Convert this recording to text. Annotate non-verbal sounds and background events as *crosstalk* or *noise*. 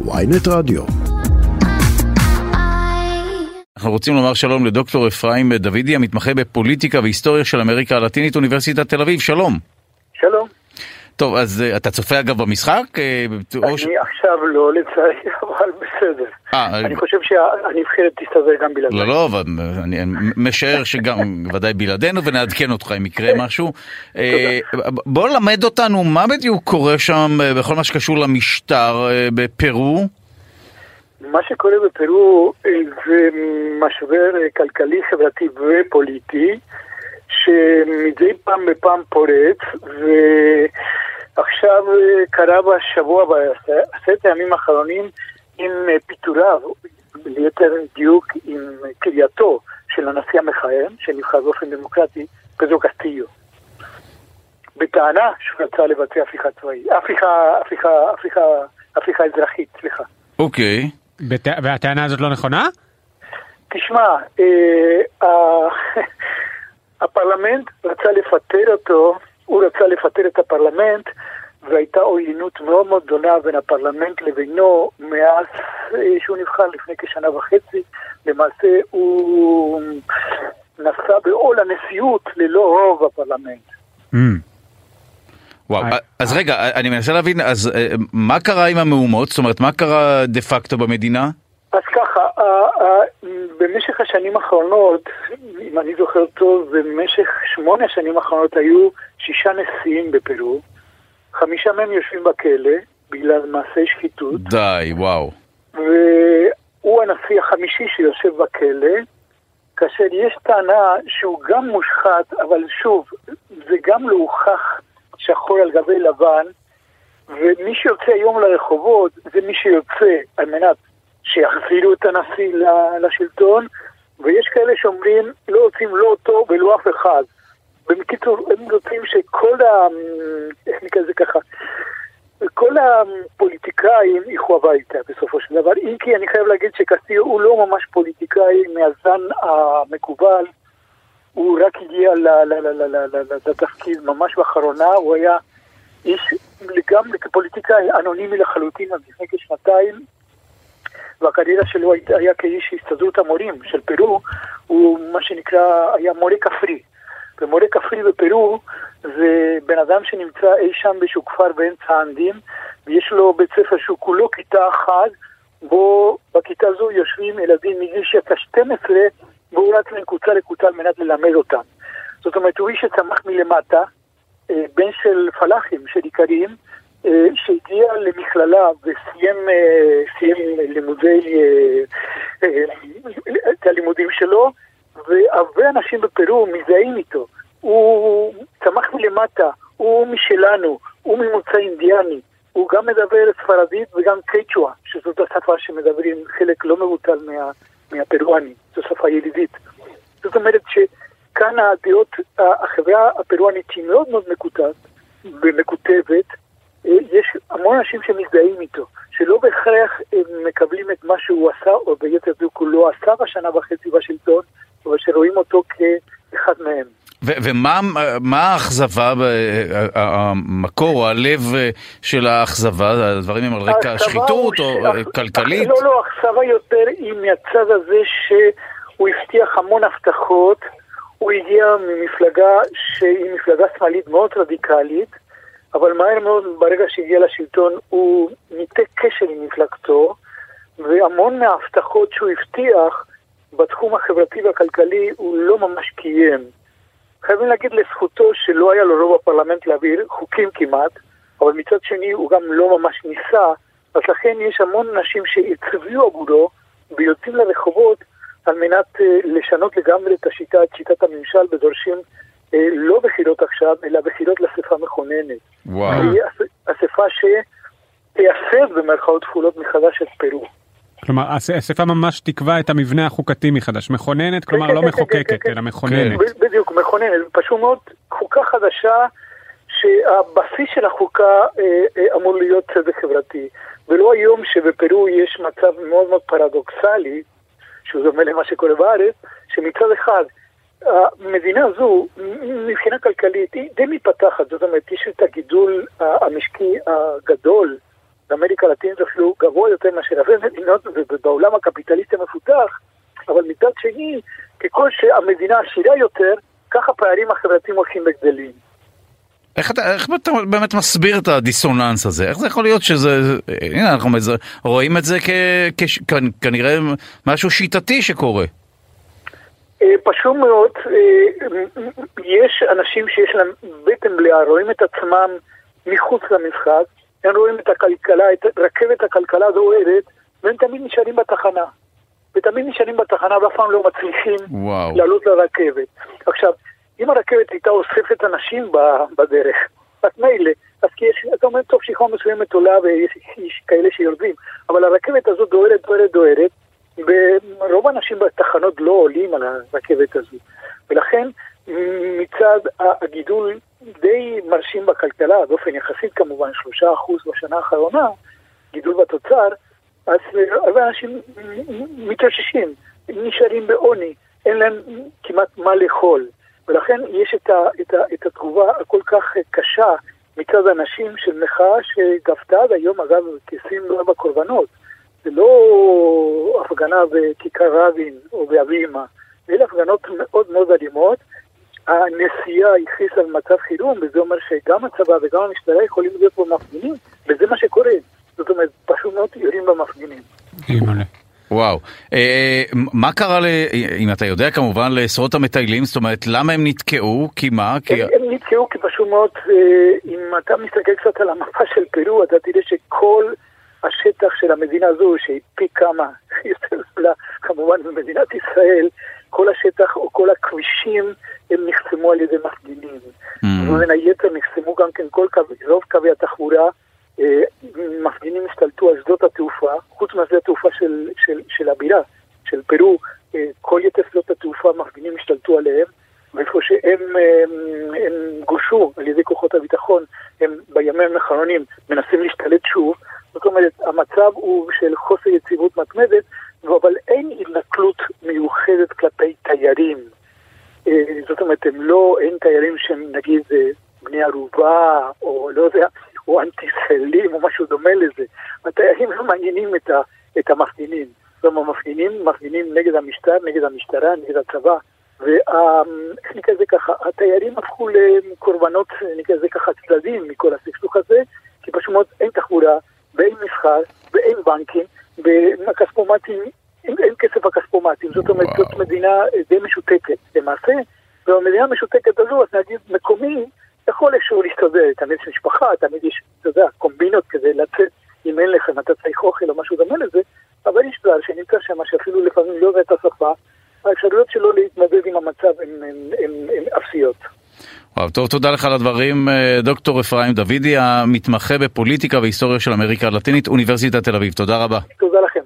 ויינט רדיו. אנחנו רוצים לומר שלום לדוקטור אפרים דוידי, המתמחה בפוליטיקה והיסטוריה של אמריקה הלטינית, אוניברסיטת תל אביב, שלום. שלום. טוב, אז uh, אתה צופה אגב במשחק? Uh, אני. עכשיו לא, לצערי, *laughs* אבל בסדר. 아, אני חושב שהנבחרת תסתדר גם בלעדינו. לא, לא, אבל אני משער שגם *laughs* ודאי בלעדינו ונעדכן אותך אם יקרה משהו. uh, בוא למד אותנו מה בדיוק קורה שם בכל מה שקשור למשטר בפרו. מה שקורה בפרו זה משבר כלכלי, חברתי ופוליטי. שמדי פעם בפעם פורץ, ועכשיו קרה בשבוע, בעשרת הימים האחרונים, עם פיטוריו, ליתר דיוק עם קריאתו של הנשיא המכהן, שנבחר באופן דמוקרטי, פדרו קסטיו. בטענה שהוא רצה לבצע הפיכה צבאית, הפיכה, הפיכה, הפיכה, הפיכה אזרחית, סליחה. אוקיי. והטענה הזאת לא נכונה? תשמע, אה, *laughs* הפרלמנט רצה לפטר אותו, הוא רצה לפטר את הפרלמנט, והייתה עוינות מאוד מאוד גדולה בין הפרלמנט לבינו מאז אה, שהוא נבחר לפני כשנה וחצי. למעשה הוא נסע בעול הנשיאות ללא רוב בפרלמנט. Mm. וואו, אז רגע, אני מנסה להבין, אז אה, מה קרה עם המהומות? זאת אומרת, מה קרה דה פקטו במדינה? אז ככה, במשך השנים האחרונות, אם אני זוכר טוב, במשך שמונה השנים האחרונות היו שישה נשיאים בפרו, חמישה מהם יושבים בכלא בגלל מעשי שחיתות. די, וואו. והוא הנשיא החמישי שיושב בכלא, כאשר יש טענה שהוא גם מושחת, אבל שוב, זה גם לא הוכח שחור על גבי לבן, ומי שיוצא היום לרחובות זה מי שיוצא על מנת שיחזירו את הנשיא לשלטון, ויש כאלה שאומרים לא רוצים לא אותו ולא אף אחד. בקיצור, הם רוצים שכל ה... איך נקרא לזה ככה? כל הפוליטיקאים ילכו הביתה בסופו של דבר, אם כי אני חייב להגיד שקסטיו הוא לא ממש פוליטיקאי מהזן המקובל, הוא רק הגיע לתפקיד ממש באחרונה, הוא היה איש לגמרי כפוליטיקאי אנונימי לחלוטין עד לפני כשנתיים, והקריירה שלו היה כאיש הסתדרות המורים של פרו, הוא מה שנקרא, היה מורה כפרי. ומורה כפרי בפרו זה בן אדם שנמצא אי שם באיזשהו כפר באמצע האנדים, ויש לו בית ספר שהוא כולו כיתה אחת, בו בכיתה זו יושבים ילדים מגיל שאתה 12, והוא רץ מקבוצה לקבוצה על מנת ללמד אותם. זאת אומרת, הוא איש שצמח מלמטה, אה, בן של פלאחים, של איכרים, שהגיע למכללה וסיים אה, לימודי, אה, את הלימודים שלו, והרבה אנשים בפרו מזדהים איתו. הוא צמח מלמטה, הוא משלנו, הוא ממוצא אינדיאני. הוא גם מדבר ספרדית וגם קייצ'ואה, שזאת השפה שמדברים חלק לא מבוטל מה, מהפרואני, זו שפה ילידית. זאת אומרת שכאן הדעות, החברה הפרואנית היא מאוד מאוד מקוטעת ומקוטבת, יש המון אנשים שמזדהים איתו, שלא בהכרח הם מקבלים את מה שהוא עשה, או ביתר דיוק הוא לא עשה בשנה וחצי בשלטון, אבל שרואים אותו כאחד מהם. ומה האכזבה, המקור או הלב של האכזבה? הדברים הם על רקע שחיתות או כלכלית? לא, לא, האכזבה יותר היא מהצד הזה שהוא הבטיח המון הבטחות. הוא הגיע ממפלגה שהיא מפלגה שמאלית מאוד רדיקלית, אבל מהר מאוד, ברגע שהגיע לשלטון, הוא ניתק קשר עם מפלגתו, והמון מההבטחות שהוא הבטיח בתחום החברתי והכלכלי הוא לא ממש קיים. חייבים להגיד לזכותו שלא היה לו רוב בפרלמנט להעביר חוקים כמעט, אבל מצד שני הוא גם לא ממש ניסה, אז לכן יש המון אנשים שהצביעו עבורו ויוצאים לרחובות על מנת uh, לשנות לגמרי את השיטה, את שיטת הממשל, ודורשים לא בחירות עכשיו, אלא בחירות לאספה מכוננת. וואו. אספה שתייסד במרכאות כפולות מחדש את פרו. כלומר, האספה ממש תקבע את המבנה החוקתי מחדש, מכוננת, כלומר לא מחוקקת, אלא מכוננת. בדיוק, מכוננת, פשוט מאוד חוקה חדשה שהבסיס של החוקה אה, אה, אמור להיות צדק חברתי. ולא היום שבפרו יש מצב מאוד מאוד פרדוקסלי, שהוא דומה למה שקורה בארץ, שמצד אחד המדינה הזו, מבחינה כלכלית, היא די מתפתחת, זאת אומרת, יש את הגידול המשקי הגדול באמריקה הלטינית אפילו גבוה יותר מאשר הרבה מדינות ובעולם הקפיטליסטי המפותח, אבל מצד שני, ככל שהמדינה עשירה יותר, ככה הפערים החברתיים הולכים וגדלים. איך אתה, איך אתה באמת מסביר את הדיסוננס הזה? איך זה יכול להיות שזה, הנה אנחנו רואים את זה כ, כ, כנראה משהו שיטתי שקורה. אה, פשוט מאוד, אה, יש אנשים שיש להם בטן מלאה, רואים את עצמם מחוץ למשחק, הם רואים את הכלכלה, את רכבת הכלכלה דוהרת, והם תמיד נשארים בתחנה. ותמיד נשארים בתחנה ואף פעם לא מצליחים וואו. לעלות לרכבת. עכשיו, אם הרכבת הייתה אוספת אנשים בדרך, אז מילא, אז כי יש, אתה אומר, טוב, שכבה מסוימת עולה ויש כאלה שיורדים, אבל הרכבת הזאת דוהרת, דוהרת, דוהרת, ורוב האנשים בתחנות לא עולים על הרכבת הזו. ולכן, מצד הגידול די מרשים בכלכלה, באופן יחסית כמובן, שלושה אחוז בשנה האחרונה, גידול בתוצר, אז הרבה אנשים מתאוששים, נשארים בעוני, אין להם כמעט מה לאכול. ולכן יש את, ה, את, ה, את התגובה הכל כך קשה מצד אנשים של מחאה שגבתה עד היום, אגב, כ-24 קורבנות. זה לא הפגנה בכיכר רבין או באבימה, אלה הפגנות מאוד מאוד אלימות. הנשיאה הכריזה על מצב חירום, וזה אומר שגם הצבא וגם המשטרה יכולים להיות פה מפגינים, וזה מה שקורה. זאת אומרת, פשוט מאוד יורים במפגינים. וואו. אה, מה קרה, ל... אם אתה יודע כמובן, לעשרות המטיילים? זאת אומרת, למה הם נתקעו? כי מה? כי... הם, הם נתקעו כי פשוט מאוד, אה, אם אתה מסתכל קצת על המפה של פרו, אתה תראה שכל השטח של המדינה הזו, שהיא פי כמה *laughs* יותר גדולה, כמובן במדינת ישראל, כל השטח או כל הכבישים הם נחסמו על ידי מפגינים. Mm. ובין היתר נחסמו גם כן כל קו, רוב קווי התחבורה. אה, מפגינים השתלטו על שדות התעופה, חוץ מהשדה התעופה של, של, של הבירה, של פרו, אה, כל יתר שדות התעופה מפגינים השתלטו עליהם, ואיפה שהם אה, הם גושו על ידי כוחות הביטחון, הם בימים האחרונים מנסים להשתלט שוב, אומרת, המצב הוא של חוסר יציבות מתמדת, אבל אין התנכלות מיוחדת כלפי תיירים. זאת אומרת, הם לא, אין תיירים שהם נגיד בני ערובה, או לא יודע, או אנטי-ישראלים או משהו דומה לזה. התיירים לא מעניינים את, ה, את המפגינים. זאת אומרת, המפגינים מפגינים נגד המשטר, נגד המשטרה, נגד הצבא. ואיך נקרא לזה ככה, התיירים הפכו לקורבנות, נקרא לזה ככה, צדדים מכל הסכסוך הזה, כי פשוט מאוד אין תחבורה, ואין מסחר, ואין בנקים, והכספומטים, אין, אין כסף בכספומטים. זאת אומרת, זאת מדינה די משותקת. למעשה, במדינה המשותקת הזו, אז נגיד מקומי, יכול איכשהו להסתדר, תמיד יש משפחה, תמיד יש, אתה יודע, קומבינות כדי לצאת, אם אין לך, אם אתה צריך אוכל או משהו דומה לזה, אבל יש כלל שנמצא שם, שאפילו לפעמים לא יודע את השפה, האפשרויות שלו להתמודד עם המצב הן אפסיות. וואו, טוב, תודה לך על הדברים. אה, דוקטור אפרים דוידי, המתמחה בפוליטיקה והיסטוריה של אמריקה הלטינית, אוניברסיטת תל אביב. תודה רבה. תודה לכם.